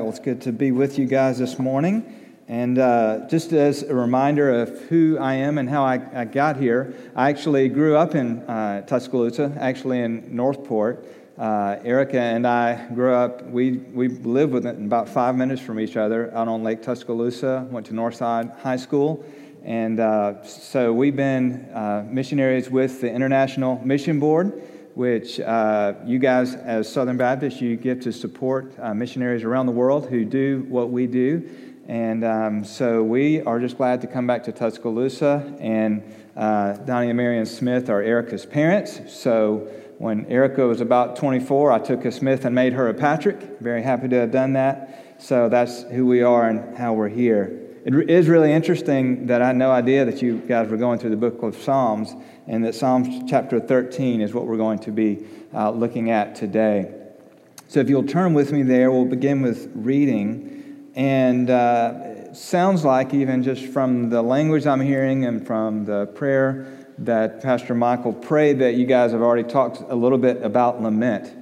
Well, it's good to be with you guys this morning. And uh, just as a reminder of who I am and how I, I got here, I actually grew up in uh, Tuscaloosa, actually in Northport. Uh, Erica and I grew up, we, we lived within about five minutes from each other out on Lake Tuscaloosa, went to Northside High School. And uh, so we've been uh, missionaries with the International Mission Board which uh, you guys, as Southern Baptists, you get to support uh, missionaries around the world who do what we do. And um, so we are just glad to come back to Tuscaloosa. And uh, Donnie and Marion Smith are Erica's parents. So when Erica was about 24, I took a Smith and made her a Patrick. Very happy to have done that. So that's who we are and how we're here. It is really interesting that I had no idea that you guys were going through the book of Psalms, and that Psalms chapter 13 is what we're going to be uh, looking at today. So if you'll turn with me there, we'll begin with reading. And uh, sounds like, even just from the language I'm hearing and from the prayer that Pastor Michael prayed, that you guys have already talked a little bit about lament.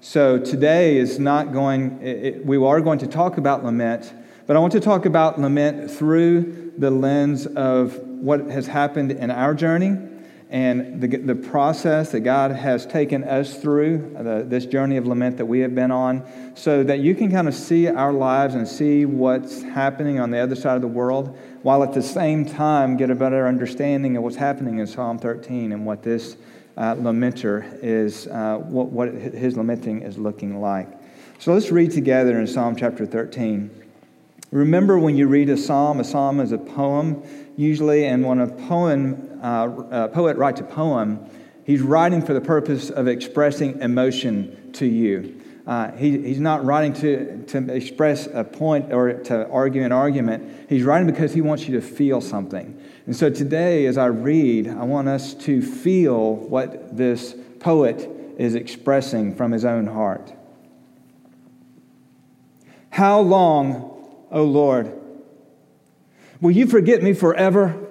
So today is not going, it, we are going to talk about lament but I want to talk about lament through the lens of what has happened in our journey and the, the process that God has taken us through, the, this journey of lament that we have been on, so that you can kind of see our lives and see what's happening on the other side of the world, while at the same time get a better understanding of what's happening in Psalm 13 and what this uh, lamenter is, uh, what, what his lamenting is looking like. So let's read together in Psalm chapter 13. Remember when you read a psalm, a psalm is a poem usually, and when a poem, uh, a poet writes a poem, he's writing for the purpose of expressing emotion to you. Uh, he, he's not writing to, to express a point or to argue an argument. He's writing because he wants you to feel something. And so today, as I read, I want us to feel what this poet is expressing from his own heart. How long, O Lord? Will you forget me forever?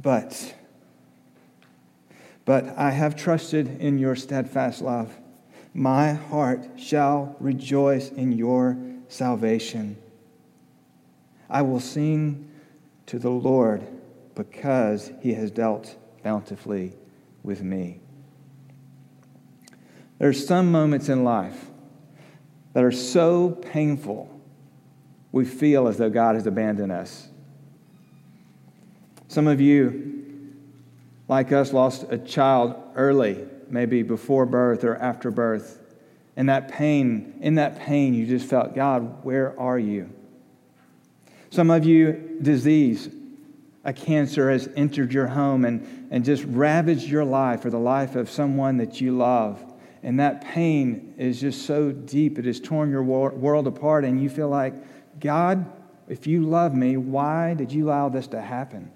But, but I have trusted in your steadfast love. My heart shall rejoice in your salvation. I will sing to the Lord because he has dealt bountifully with me. There are some moments in life that are so painful, we feel as though God has abandoned us. Some of you, like us, lost a child early, maybe before birth or after birth. And that pain, in that pain, you just felt, God, where are you? Some of you, disease, a cancer has entered your home and, and just ravaged your life or the life of someone that you love. And that pain is just so deep, it has torn your world apart, and you feel like, God, if you love me, why did you allow this to happen?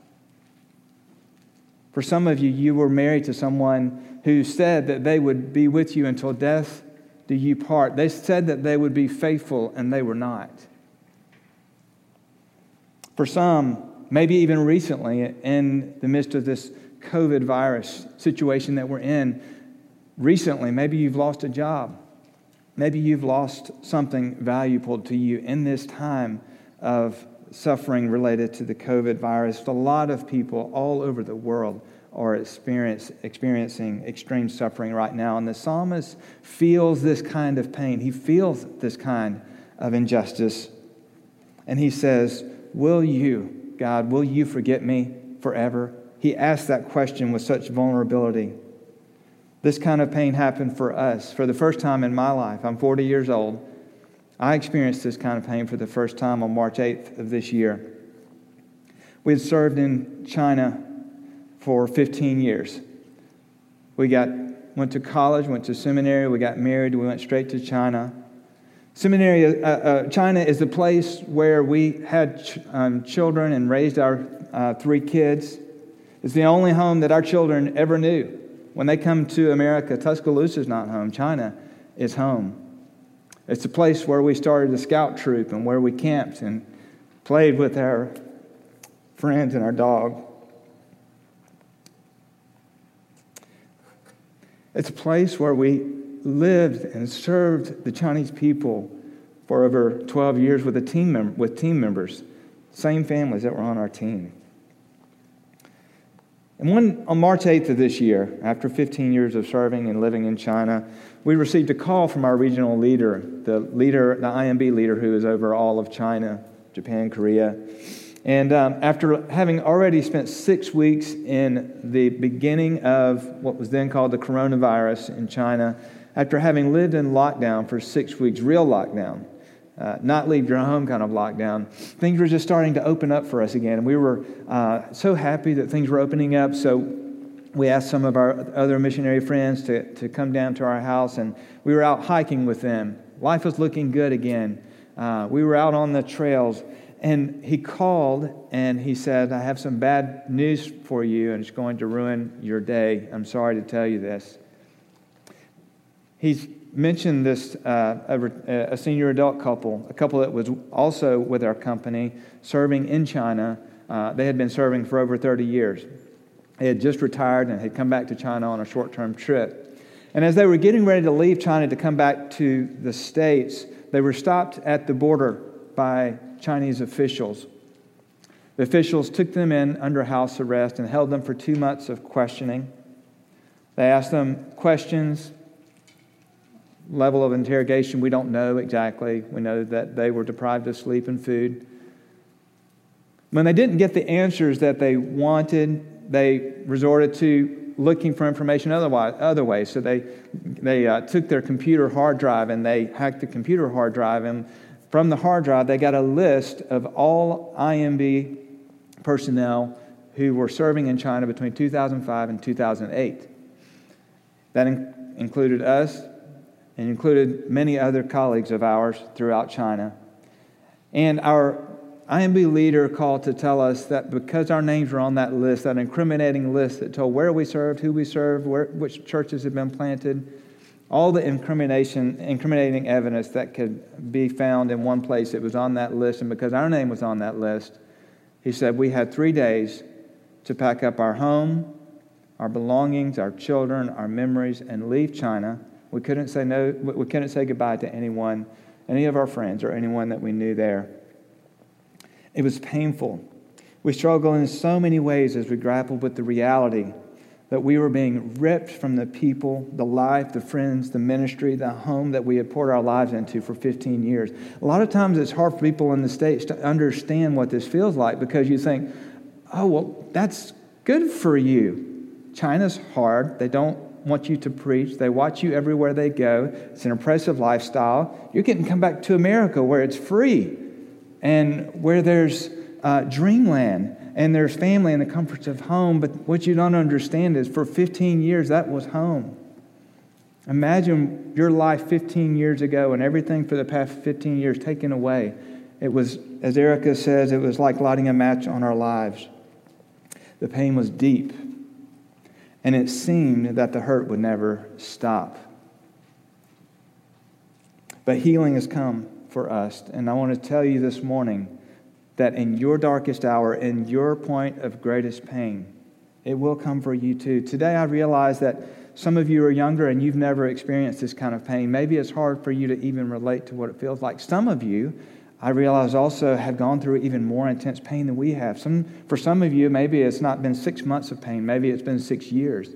For some of you, you were married to someone who said that they would be with you until death do you part. They said that they would be faithful, and they were not. For some, maybe even recently, in the midst of this COVID virus situation that we're in, recently, maybe you've lost a job. Maybe you've lost something valuable to you in this time of suffering related to the COVID virus. A lot of people all over the world are experiencing extreme suffering right now. And the psalmist feels this kind of pain. He feels this kind of injustice. And he says, Will you, God, will you forget me forever? He asks that question with such vulnerability. This kind of pain happened for us for the first time in my life. I'm 40 years old. I experienced this kind of pain for the first time on March 8th of this year. We had served in China for 15 years. We got, went to college, went to seminary, we got married, we went straight to China. Seminary, uh, uh, China is the place where we had ch- um, children and raised our uh, three kids. It's the only home that our children ever knew. When they come to America, Tuscaloosa is not home, China is home. It's the place where we started the scout troop and where we camped and played with our friends and our dog. It's a place where we lived and served the Chinese people for over 12 years with, a team mem- with team members, same families that were on our team. And on March 8th of this year, after 15 years of serving and living in China, we received a call from our regional leader, the leader, the IMB leader who is over all of China, Japan, Korea. And um, after having already spent six weeks in the beginning of what was then called the coronavirus in China, after having lived in lockdown for six weeks, real lockdown, uh, not leave your home kind of lockdown, things were just starting to open up for us again. And we were uh, so happy that things were opening up. So we asked some of our other missionary friends to, to come down to our house, and we were out hiking with them. Life was looking good again. Uh, we were out on the trails, and he called and he said, I have some bad news for you, and it's going to ruin your day. I'm sorry to tell you this. He's mentioned this uh, a, a, senior adult couple, a couple that was also with our company serving in China. Uh, they had been serving for over 30 years. They had just retired and had come back to China on a short term trip. And as they were getting ready to leave China to come back to the States, they were stopped at the border by Chinese officials. The officials took them in under house arrest and held them for two months of questioning. They asked them questions level of interrogation, we don't know exactly. We know that they were deprived of sleep and food. When they didn't get the answers that they wanted, they resorted to looking for information otherwise, other ways. So they, they uh, took their computer hard drive and they hacked the computer hard drive. And from the hard drive, they got a list of all IMB personnel who were serving in China between 2005 and 2008. That in- included us, and included many other colleagues of ours throughout China. And our IMB leader called to tell us that because our names were on that list, that incriminating list that told where we served, who we served, where, which churches had been planted, all the incrimination, incriminating evidence that could be found in one place, it was on that list. And because our name was on that list, he said we had three days to pack up our home, our belongings, our children, our memories, and leave China we couldn't say no, we couldn't say goodbye to anyone, any of our friends or anyone that we knew there. It was painful. We struggled in so many ways as we grappled with the reality that we were being ripped from the people, the life, the friends, the ministry, the home that we had poured our lives into for 15 years. A lot of times it's hard for people in the States to understand what this feels like because you think, oh, well, that's good for you. China's hard. They don't want you to preach. They watch you everywhere they go. It's an impressive lifestyle. You can come back to America where it's free and where there's uh, dreamland and there's family and the comforts of home. But what you don't understand is for 15 years, that was home. Imagine your life 15 years ago and everything for the past 15 years taken away. It was, as Erica says, it was like lighting a match on our lives. The pain was deep and it seemed that the hurt would never stop. But healing has come for us, and I want to tell you this morning that in your darkest hour, in your point of greatest pain, it will come for you too. Today, I realize that some of you are younger and you've never experienced this kind of pain. Maybe it's hard for you to even relate to what it feels like. Some of you I realize also have gone through even more intense pain than we have. Some, for some of you, maybe it's not been six months of pain, maybe it's been six years.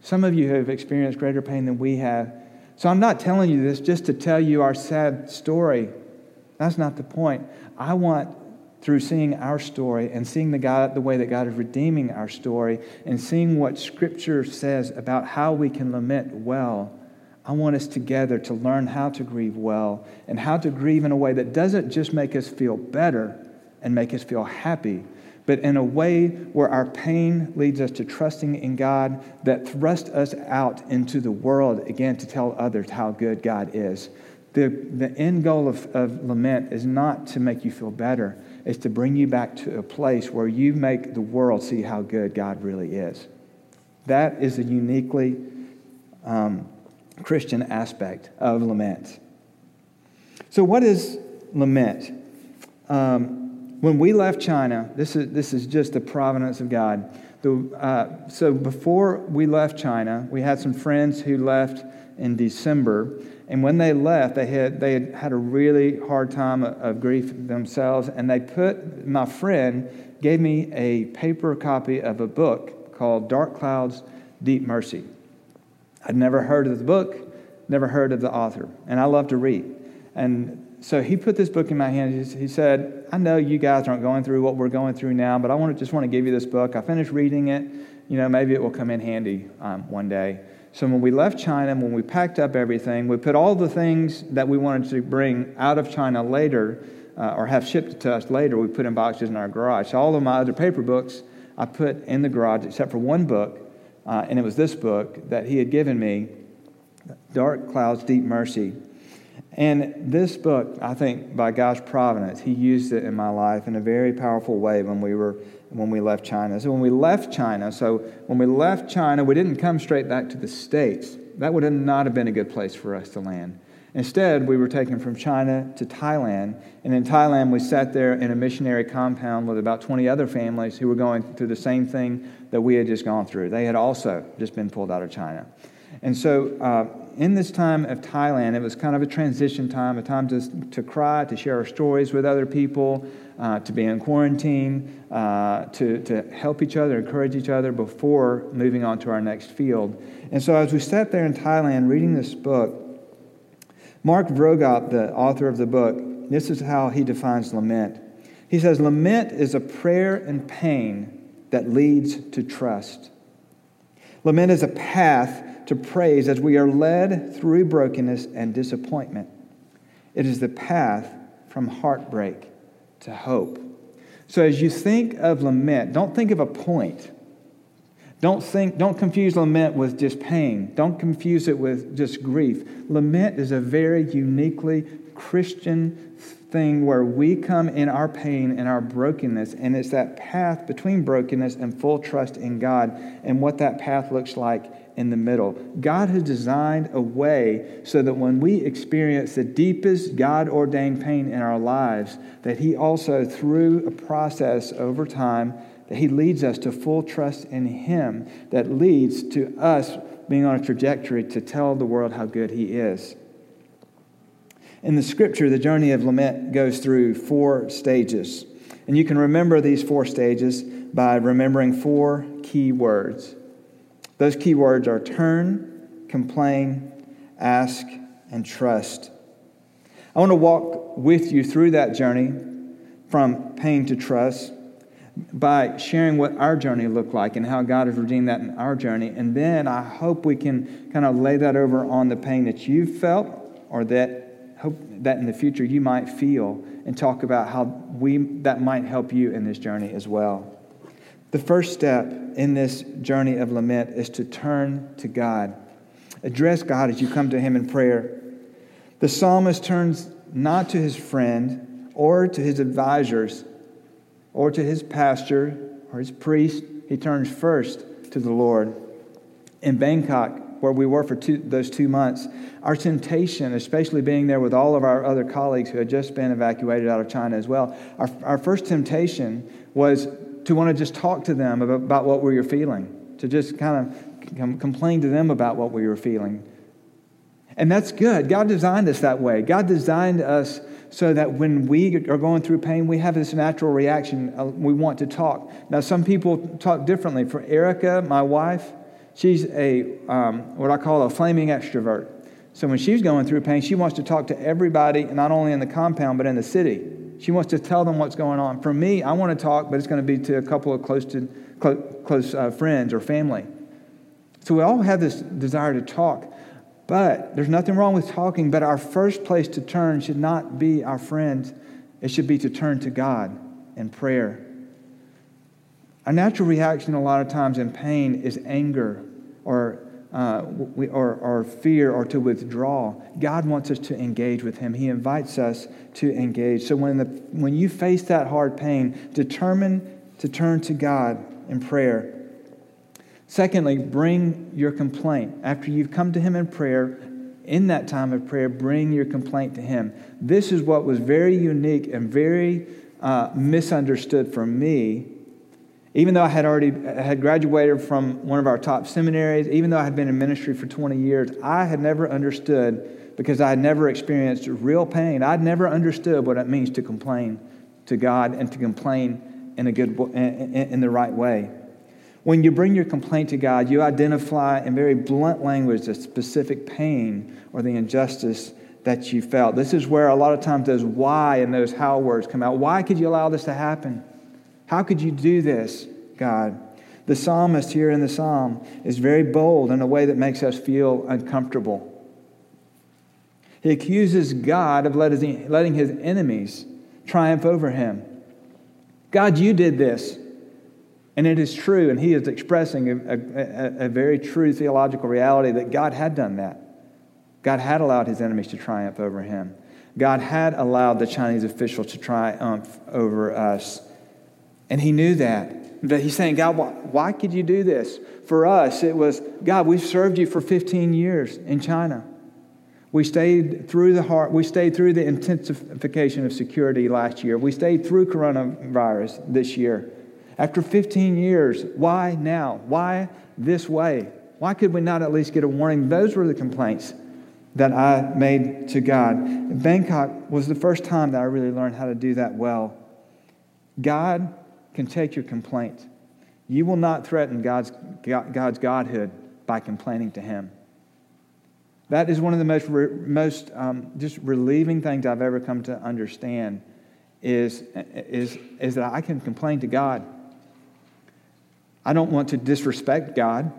Some of you have experienced greater pain than we have. So I'm not telling you this just to tell you our sad story. That's not the point. I want, through seeing our story and seeing the, God, the way that God is redeeming our story and seeing what Scripture says about how we can lament well I want us together to learn how to grieve well and how to grieve in a way that doesn't just make us feel better and make us feel happy, but in a way where our pain leads us to trusting in God that thrusts us out into the world again to tell others how good God is. The, the end goal of, of lament is not to make you feel better, it's to bring you back to a place where you make the world see how good God really is. That is a uniquely um, Christian aspect of lament. So, what is lament? Um, when we left China, this is, this is just the providence of God. The, uh, so, before we left China, we had some friends who left in December. And when they left, they had, they had had a really hard time of grief themselves. And they put, my friend gave me a paper copy of a book called Dark Clouds, Deep Mercy. I'd never heard of the book, never heard of the author. And I love to read. And so he put this book in my hand. He said, I know you guys aren't going through what we're going through now, but I want to, just want to give you this book. I finished reading it. You know, maybe it will come in handy um, one day. So when we left China, when we packed up everything, we put all the things that we wanted to bring out of China later uh, or have shipped to us later, we put in boxes in our garage. So all of my other paper books I put in the garage except for one book, uh, and it was this book that he had given me, Dark Clouds, Deep Mercy. And this book, I think, by God's providence, He used it in my life in a very powerful way when we were when we left China. So when we left China, so when we left China, we didn't come straight back to the States. That would not have been a good place for us to land. Instead, we were taken from China to Thailand, and in Thailand, we sat there in a missionary compound with about 20 other families who were going through the same thing that we had just gone through. They had also just been pulled out of China. And so, uh, in this time of Thailand, it was kind of a transition time, a time to, to cry, to share our stories with other people, uh, to be in quarantine, uh, to, to help each other, encourage each other before moving on to our next field. And so, as we sat there in Thailand reading this book, Mark Vroegop, the author of the book, this is how he defines lament. He says, Lament is a prayer and pain that leads to trust. Lament is a path to praise as we are led through brokenness and disappointment. It is the path from heartbreak to hope. So as you think of lament, don't think of a point. Don't think, don't confuse lament with just pain. Don't confuse it with just grief. Lament is a very uniquely Christian thing where we come in our pain and our brokenness, and it's that path between brokenness and full trust in God and what that path looks like in the middle. God has designed a way so that when we experience the deepest God ordained pain in our lives, that He also, through a process over time, that He leads us to full trust in Him that leads to us being on a trajectory to tell the world how good He is. In the scripture, the journey of lament goes through four stages. And you can remember these four stages by remembering four key words. Those key words are turn, complain, ask, and trust. I want to walk with you through that journey from pain to trust by sharing what our journey looked like and how God has redeemed that in our journey. And then I hope we can kind of lay that over on the pain that you felt or that hope that in the future you might feel and talk about how we that might help you in this journey as well. The first step in this journey of lament is to turn to God. Address God as you come to Him in prayer. The psalmist turns not to his friend or to his advisors or to his pastor or his priest. He turns first to the Lord. In Bangkok, where we were for two, those two months, our temptation, especially being there with all of our other colleagues who had just been evacuated out of China as well, our, our first temptation was to want to just talk to them about what we were feeling, to just kind of complain to them about what we were feeling. And that's good. God designed us that way. God designed us so that when we are going through pain, we have this natural reaction. Uh, we want to talk. Now, some people talk differently. For Erica, my wife, she's a um, what I call a flaming extrovert. So when she's going through pain, she wants to talk to everybody, not only in the compound but in the city. She wants to tell them what's going on. For me, I want to talk, but it's going to be to a couple of close to close, uh, friends or family. So we all have this desire to talk, but there's nothing wrong with talking. But our first place to turn should not be our friends; it should be to turn to God in prayer. Our natural reaction a lot of times in pain is anger or uh, or, or fear or to withdraw. God wants us to engage with Him. He invites us to engage. So when, the, when you face that hard pain, determine to turn to God in prayer. Secondly, bring your complaint. After you've come to Him in prayer, in that time of prayer, bring your complaint to Him. This is what was very unique and very uh, misunderstood for me even though I had already had graduated from one of our top seminaries, even though I had been in ministry for 20 years, I had never understood because I had never experienced real pain. I'd never understood what it means to complain to God and to complain in a good in the right way. When you bring your complaint to God, you identify in very blunt language the specific pain or the injustice that you felt. This is where a lot of times those why and those how words come out. Why could you allow this to happen? How could you do this, God? The psalmist here in the psalm is very bold in a way that makes us feel uncomfortable. He accuses God of letting his enemies triumph over him. God, you did this. And it is true, and he is expressing a, a, a, very true theological reality that God had done that. God had allowed his enemies to triumph over him. God had allowed the Chinese official to triumph over us. And he knew that. But he's saying, God, why, why could you do this? For us, it was, God, we've served you for 15 years in China. We stayed through the heart, we stayed through the intensification of security last year. We stayed through coronavirus this year. After 15 years, why now? Why this way? Why could we not at least get a warning? Those were the complaints that I made to God. Bangkok was the first time that I really learned how to do that well. God can take your complaint. You will not threaten God's, God's Godhood by complaining to Him. That is one of the most, most um, just relieving things I've ever come to understand is, is, is that I can complain to God. I don't want to disrespect God.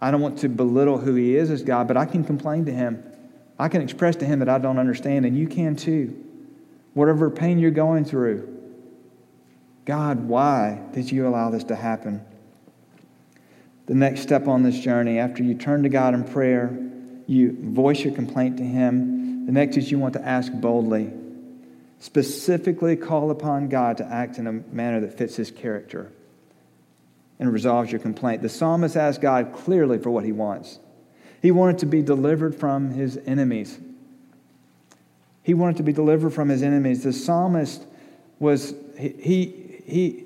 I don't want to belittle who He is as God, but I can complain to Him. I can express to Him that I don't understand, and you can too. Whatever pain you're going through, God, why did you allow this to happen? The next step on this journey, after you turn to God in prayer, you voice your complaint to Him. The next is you want to ask boldly. Specifically call upon God to act in a manner that fits His character and resolves your complaint. The psalmist asked God clearly for what he wants. He wanted to be delivered from his enemies. He wanted to be delivered from his enemies. The psalmist was, he, he,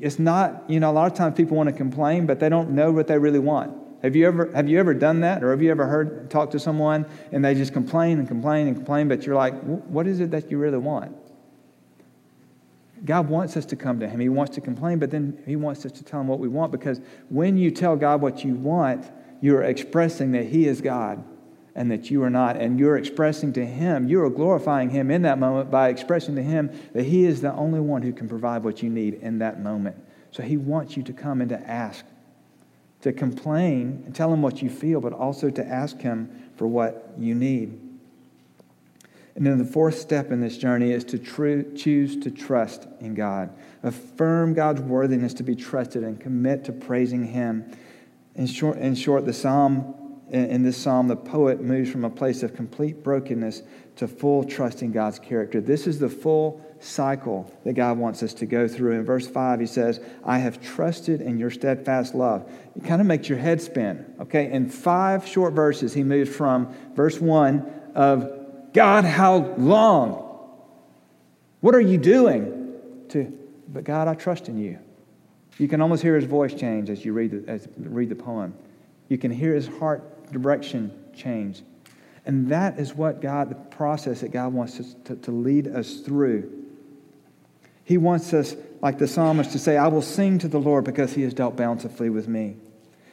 it's not, you know, a lot of times people want to complain, but they don't know what they really want. Have you ever, have you ever done that? Or have you ever heard, talk to someone and they just complain and complain and complain, but you're like, what is it that you really want? God wants us to come to Him. He wants to complain, but then He wants us to tell Him what we want because when you tell God what you want, you're expressing that He is God and that you are not. And you're expressing to Him, you are glorifying Him in that moment by expressing to Him that He is the only one who can provide what you need in that moment. So He wants you to come and to ask, to complain and tell Him what you feel, but also to ask Him for what you need. And then the fourth step in this journey is to tr- choose to trust in God. Affirm God's worthiness to be trusted and commit to praising Him. In short, in short the psalm in this psalm, the poet moves from a place of complete brokenness to full trust in God's character. This is the full cycle that God wants us to go through. In verse 5, he says, I have trusted in your steadfast love. It kind of makes your head spin. Okay, in five short verses, he moves from verse 1 of, God, how long? What are you doing? to, but God, I trust in you. You can almost hear his voice change as you read the, as, read the poem. You can hear his heart direction change. And that is what God, the process that God wants us to, to lead us through. He wants us, like the psalmist, to say, I will sing to the Lord because he has dealt bountifully with me.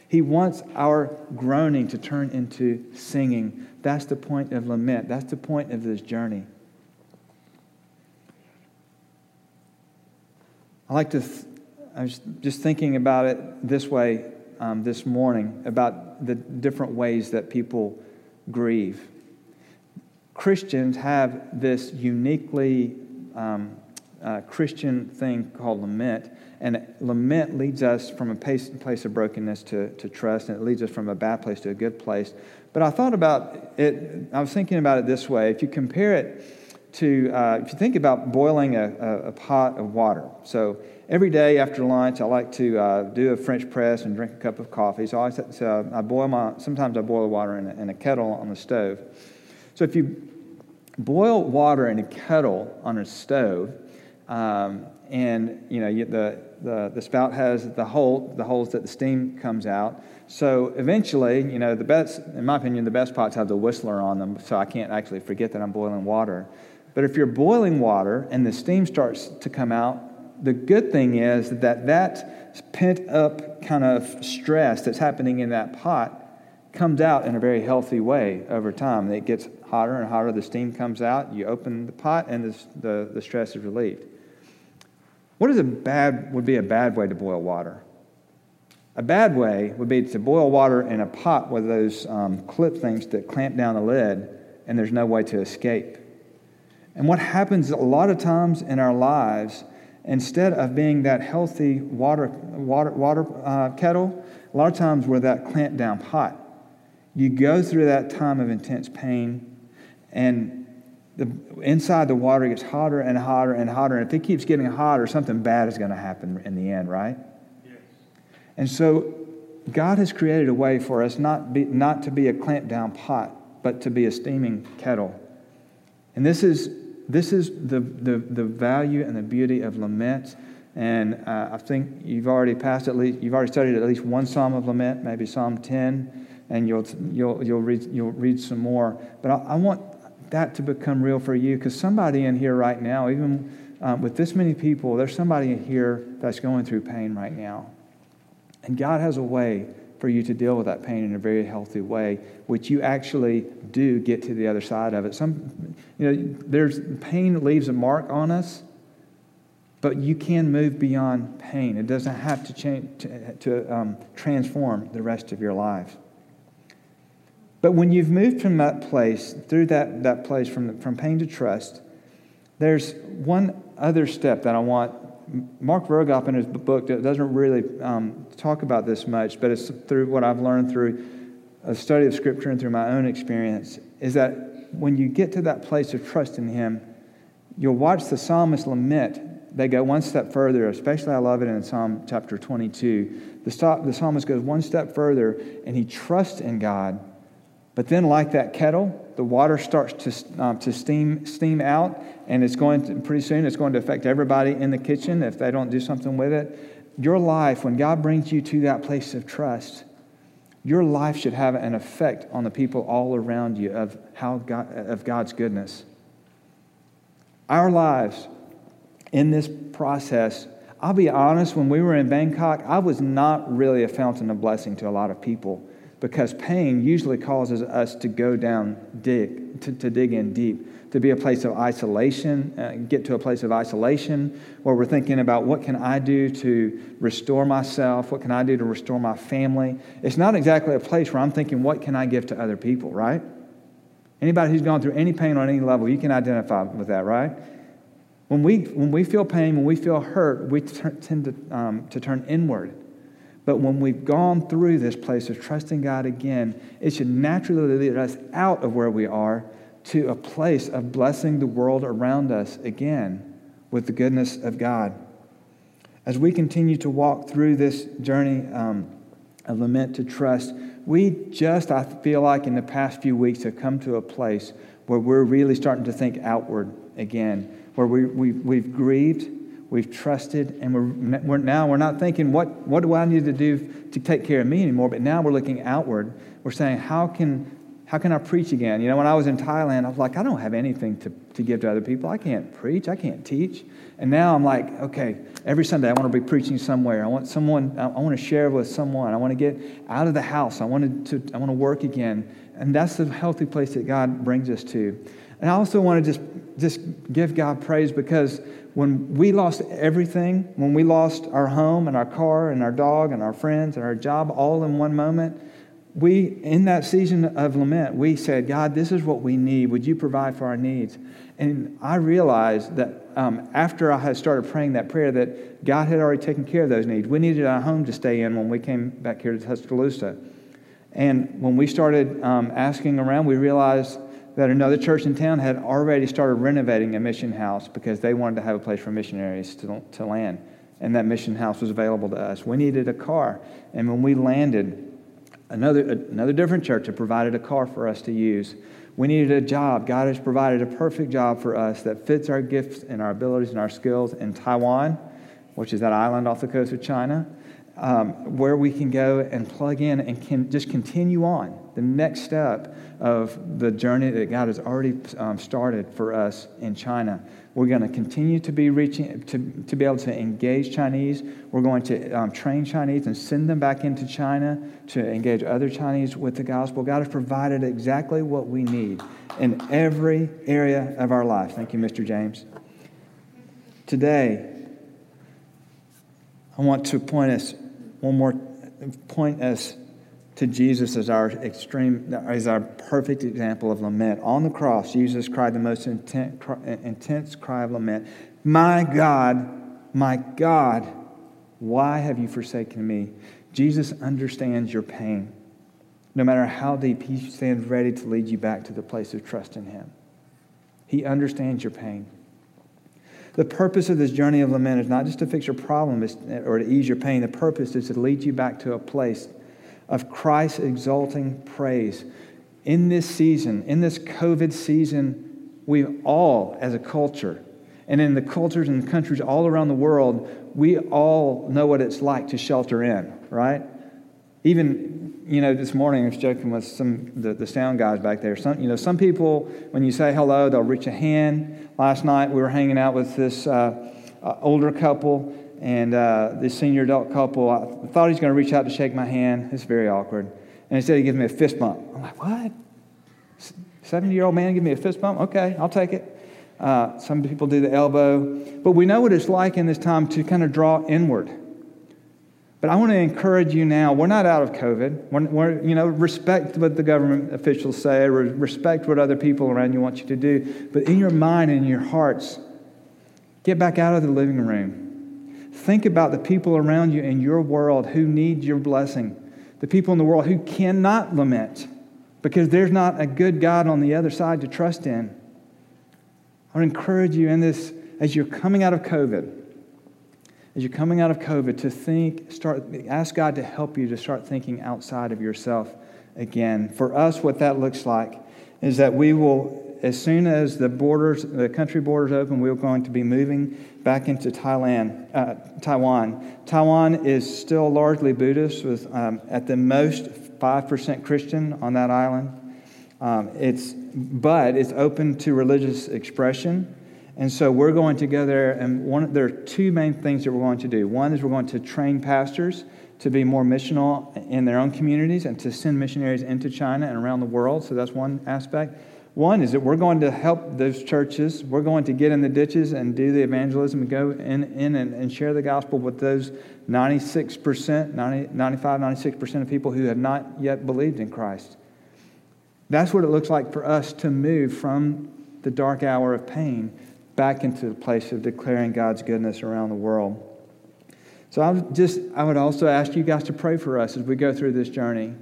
He wants our groaning to turn into singing. That's the point of lament. That's the point of this journey. I like to, th- I was just thinking about it this way um, this morning about the different ways that people grieve. Christians have this uniquely um, uh, Christian thing called lament. And lament leads us from a place, of brokenness to, to trust, and it leads us from a bad place to a good place. But I thought about it, I was thinking about it this way. If you compare it to, uh, if you think about boiling a, a, a, pot of water. So every day after lunch, I like to uh, do a French press and drink a cup of coffee. So I, so I boil my, sometimes I boil water in a, in a kettle on the stove. So if you boil water in a kettle on a stove, um, and you know you, the, the, the spout has the hole the holes that the steam comes out. So eventually, you know the best, in my opinion, the best pots have the whistler on them, so I can't actually forget that I'm boiling water. But if you're boiling water and the steam starts to come out, the good thing is that that pent up kind of stress that's happening in that pot comes out in a very healthy way over time. It gets hotter and hotter, the steam comes out, you open the pot, and the, the, the stress is relieved. What is a bad, would be a bad way to boil water? A bad way would be to boil water in a pot with those um, clip things that clamp down the lid, and there's no way to escape. And what happens a lot of times in our lives, instead of being that healthy water, water, water uh, kettle, a lot of times we're that clamped down pot. You go through that time of intense pain, and the inside the water gets hotter and hotter and hotter. And if it keeps getting hotter, something bad is going to happen in the end, right? Yes. And so God has created a way for us not, be, not to be a clamped down pot, but to be a steaming kettle. And this is, this is the, the, the value and the beauty of lament. And uh, I think you've already passed at least, you've already studied at least one psalm of lament, maybe Psalm 10, and you'll, you'll, you'll, read, you'll read some more. But I, I want that to become real for you because somebody in here right now, even um, with this many people, there's somebody in here that's going through pain right now. And God has a way for you to deal with that pain in a very healthy way, which you actually do get to the other side of it. Some, you know, there's pain leaves a mark on us, but you can move beyond pain. It doesn't have to change to, to um, transform the rest of your life. But when you've moved from that place, through that, that place from, from pain to trust, there's one other step that I want. Mark Vroegop in his book doesn't really um, talk about this much, but it's through what I've learned through a study of Scripture and through my own experience, is that when you get to that place of trust in Him, you'll watch the psalmist lament. They go one step further, especially I love it in Psalm chapter 22. The, the psalmist goes one step further and he trusts in God but then, like that kettle, the water starts to, um, to steam, steam out, and it's going to, pretty soon it's going to affect everybody in the kitchen if they don't do something with it. Your life, when God brings you to that place of trust, your life should have an effect on the people all around you of, how God, of God's goodness. Our lives in this process, I'll be honest, when we were in Bangkok, I was not really a fountain of blessing to a lot of people because pain usually causes us to go down, dig, to, to dig in deep, to be a place of isolation, uh, get to a place of isolation where we're thinking about what can I do to restore myself? What can I do to restore my family? It's not exactly a place where I'm thinking, what can I give to other people, right? Anybody who's gone through any pain on any level, you can identify with that, right? When we, when we feel pain, when we feel hurt, we t- tend to, um, to turn inward but when we've gone through this place of trusting God again, it should naturally lead us out of where we are to a place of blessing the world around us again with the goodness of God. As we continue to walk through this journey um, of lament to trust, we just, I feel like, in the past few weeks have come to a place where we're really starting to think outward again, where we, we, we've grieved We've trusted, and we're, we're, now we're not thinking, what, what do I need to do to take care of me anymore? But now we're looking outward. We're saying, how can, how can I preach again? You know, when I was in Thailand, I was like, I don't have anything to, to give to other people. I can't preach, I can't teach. And now I'm like, okay, every Sunday I want to be preaching somewhere. I want someone, I want to share with someone. I want to get out of the house. I want to, I want to work again. And that's the healthy place that God brings us to. And I also want to just, just give God praise because when we lost everything, when we lost our home and our car and our dog and our friends and our job all in one moment, we, in that season of lament, we said, God, this is what we need. Would you provide for our needs? And I realized that um, after I had started praying that prayer, that God had already taken care of those needs. We needed a home to stay in when we came back here to Tuscaloosa. And when we started um, asking around, we realized that another church in town had already started renovating a mission house because they wanted to have a place for missionaries to, to land. And that mission house was available to us. We needed a car. And when we landed, another, another different church had provided a car for us to use. We needed a job. God has provided a perfect job for us that fits our gifts and our abilities and our skills in Taiwan, which is that island off the coast of China um, where we can go and plug in and can just continue on the next step of the journey that God has already um, started for us in China. We're going to continue to be reaching to, to be able to engage Chinese. We're going to um, train Chinese and send them back into China to engage other Chinese with the gospel. God has provided exactly what we need in every area of our life. Thank you, Mr. James. Today, I want to point us one more point us to Jesus as our extreme, as our perfect example of lament. On the cross, Jesus cried the most intense cry of lament My God, my God, why have you forsaken me? Jesus understands your pain. No matter how deep, he stands ready to lead you back to the place of trust in him. He understands your pain. The purpose of this journey of lament is not just to fix your problem or to ease your pain. The purpose is to lead you back to a place of Christ exalting praise. In this season, in this COVID season, we all, as a culture, and in the cultures and countries all around the world, we all know what it's like to shelter in, right? Even, you know, this morning I was joking with some the, the sound guys back there. Some, you know, some people, when you say hello, they'll reach a hand. Last night we were hanging out with this uh, uh, older couple and uh, this senior adult couple. I thought he's going to reach out to shake my hand. It's very awkward. And instead, he gives me a fist bump. I'm like, what? 70 year old man give me a fist bump? Okay, I'll take it. Uh, some people do the elbow. But we know what it's like in this time to kind of draw inward. But I want to encourage you now. We're not out of COVID. We're, we're, you know, respect what the government officials say, respect what other people around you want you to do. But in your mind and in your hearts, get back out of the living room. Think about the people around you in your world who need your blessing, the people in the world who cannot lament because there's not a good God on the other side to trust in. I to encourage you in this as you're coming out of COVID as you're coming out of COVID to think, start, ask God to help you to start thinking outside of yourself again. For us, what that looks like is that we will, as soon as the borders, the country borders open, we're going to be moving back into Thailand, uh, Taiwan. Taiwan is still largely Buddhist, with um, at the most 5% Christian on that island. Um, it's, but it's open to religious expression. And so we're going to go there, and one, there are two main things that we're going to do. One is we're going to train pastors to be more missional in their own communities and to send missionaries into China and around the world. So that's one aspect. One is that we're going to help those churches. We're going to get in the ditches and do the evangelism and go in, in and, and share the gospel with those 96%, 90, 95, 96% of people who have not yet believed in Christ. That's what it looks like for us to move from the dark hour of pain back into the place of declaring God's goodness around the world. So I would just I would also ask you guys to pray for us as we go through this journey.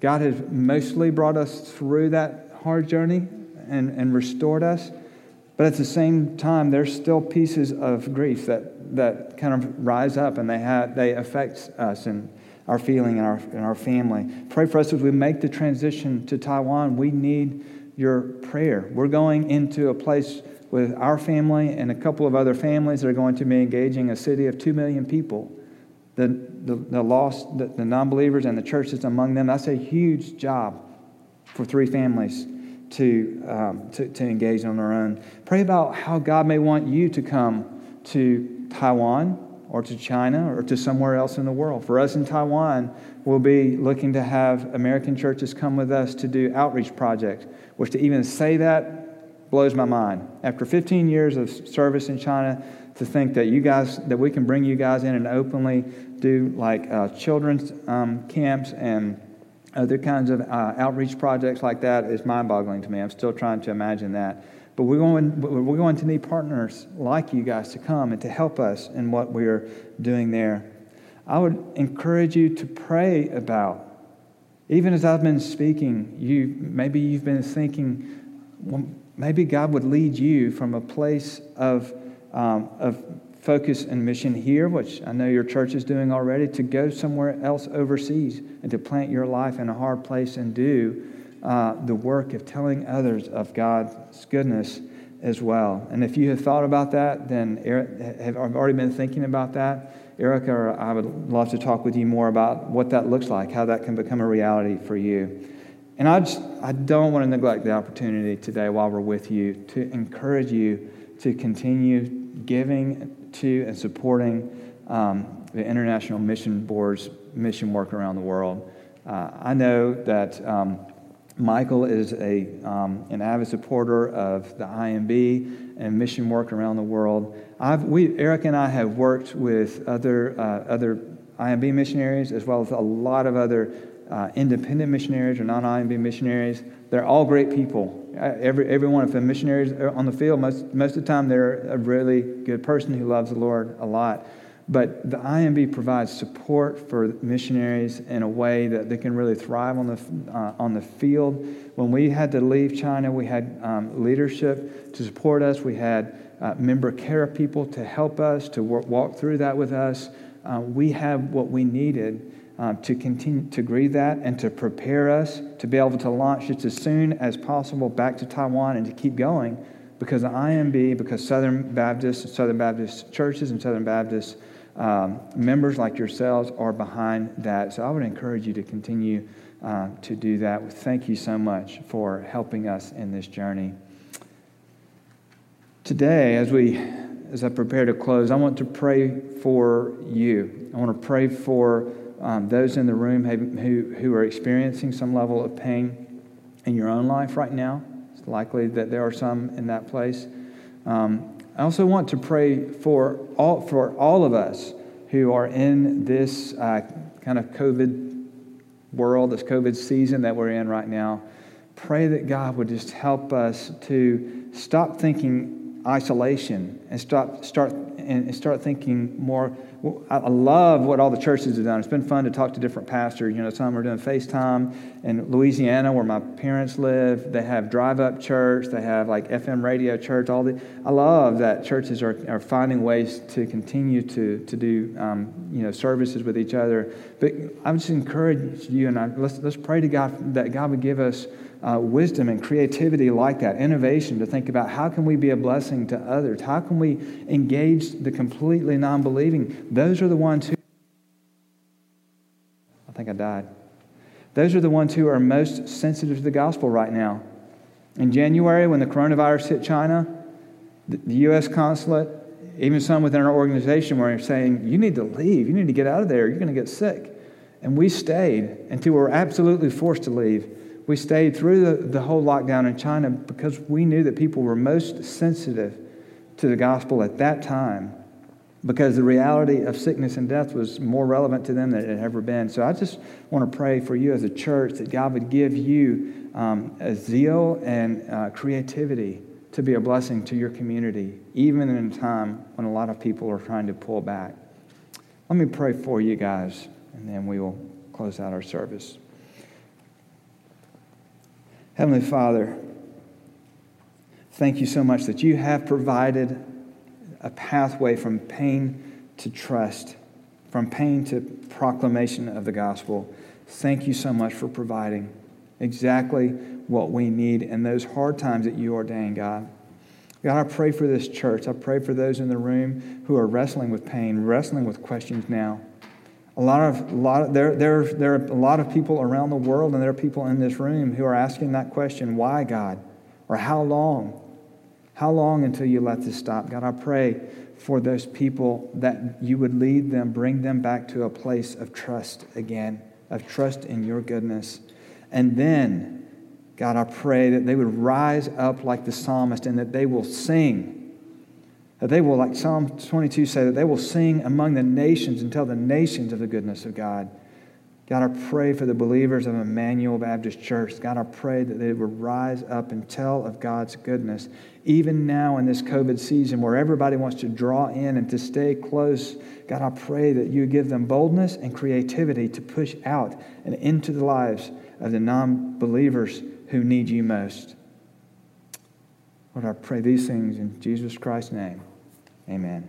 God has mostly brought us through that hard journey and, and restored us. But at the same time, there's still pieces of grief that, that kind of rise up and they, have, they affect us and our feeling and our, and our family. Pray for us as we make the transition to Taiwan. We need your prayer. We're going into a place with our family and a couple of other families that are going to be engaging a city of 2 million people. The, the, the lost, the, the non believers, and the churches among them. That's a huge job for three families to, um, to, to engage on their own. Pray about how God may want you to come to Taiwan or to China or to somewhere else in the world. For us in Taiwan, we'll be looking to have American churches come with us to do outreach projects, which to even say that blows my mind. After 15 years of service in China, to think that you guys, that we can bring you guys in and openly do like uh, children's um, camps and other kinds of uh, outreach projects like that is mind boggling to me. I'm still trying to imagine that. But we're going, we're going to need partners like you guys to come and to help us in what we're doing there. I would encourage you to pray about, even as I've been speaking, you maybe you've been thinking, well, maybe God would lead you from a place of, um, of focus and mission here, which I know your church is doing already, to go somewhere else overseas and to plant your life in a hard place and do uh, the work of telling others of God's goodness as well. And if you have thought about that, then have already been thinking about that, Erica, I would love to talk with you more about what that looks like, how that can become a reality for you. And I, just, I don't want to neglect the opportunity today while we're with you to encourage you to continue giving to and supporting um, the International Mission Board's mission work around the world. Uh, I know that um, Michael is a, um, an avid supporter of the IMB and mission work around the world. I've, we, Eric and I have worked with other, uh, other IMB missionaries as well as a lot of other uh, independent missionaries or non IMB missionaries. They're all great people. Uh, every, every one of them missionaries on the field, most, most of the time, they're a really good person who loves the Lord a lot. But the IMB provides support for missionaries in a way that they can really thrive on the, uh, on the field. When we had to leave China, we had um, leadership to support us. We had uh, member care people to help us, to work, walk through that with us. Uh, we have what we needed um, to continue to greet that and to prepare us to be able to launch just as soon as possible back to Taiwan and to keep going because the IMB, because Southern Baptist, Southern Baptist churches and Southern Baptist um, members like yourselves are behind that. So I would encourage you to continue uh, to do that. Thank you so much for helping us in this journey. Today, as we as I prepare to close, I want to pray for you. I want to pray for um, those in the room who, who are experiencing some level of pain in your own life right now. It's likely that there are some in that place. Um, I also want to pray for all, for all of us who are in this uh, kind of COVID world, this COVID season that we're in right now. Pray that God would just help us to stop thinking isolation and stop, start, and start thinking more I love what all the churches have done. It's been fun to talk to different pastors. You know, some are doing FaceTime in Louisiana, where my parents live. They have drive-up church. They have like FM radio church. All the I love that churches are, are finding ways to continue to to do um, you know services with each other. But I would just encourage you and I, let's let's pray to God that God would give us uh, wisdom and creativity like that, innovation to think about how can we be a blessing to others? How can we engage the completely non-believing? Those are the ones who, I think I died. Those are the ones who are most sensitive to the gospel right now. In January, when the coronavirus hit China, the U.S. consulate, even some within our organization were saying, You need to leave. You need to get out of there. You're going to get sick. And we stayed until we were absolutely forced to leave. We stayed through the, the whole lockdown in China because we knew that people were most sensitive to the gospel at that time because the reality of sickness and death was more relevant to them than it had ever been. So I just want to pray for you as a church that God would give you um, a zeal and uh, creativity to be a blessing to your community, even in a time when a lot of people are trying to pull back. Let me pray for you guys, and then we will close out our service. Heavenly Father, thank you so much that you have provided a pathway from pain to trust, from pain to proclamation of the gospel. Thank you so much for providing exactly what we need in those hard times that you ordain, God. God, I pray for this church. I pray for those in the room who are wrestling with pain, wrestling with questions now. A lot of, a lot of, there, there, there are a lot of people around the world, and there are people in this room who are asking that question why, God? Or how long? How long until you let this stop? God, I pray for those people that you would lead them, bring them back to a place of trust again, of trust in your goodness. And then, God, I pray that they would rise up like the psalmist and that they will sing that they will, like Psalm 22 say, that they will sing among the nations and tell the nations of the goodness of God. God, I pray for the believers of Emmanuel Baptist Church. God, I pray that they would rise up and tell of God's goodness. Even now in this COVID season where everybody wants to draw in and to stay close, God, I pray that you give them boldness and creativity to push out and into the lives of the non believers who need you most. Lord, I pray these things in Jesus Christ's name. Amen.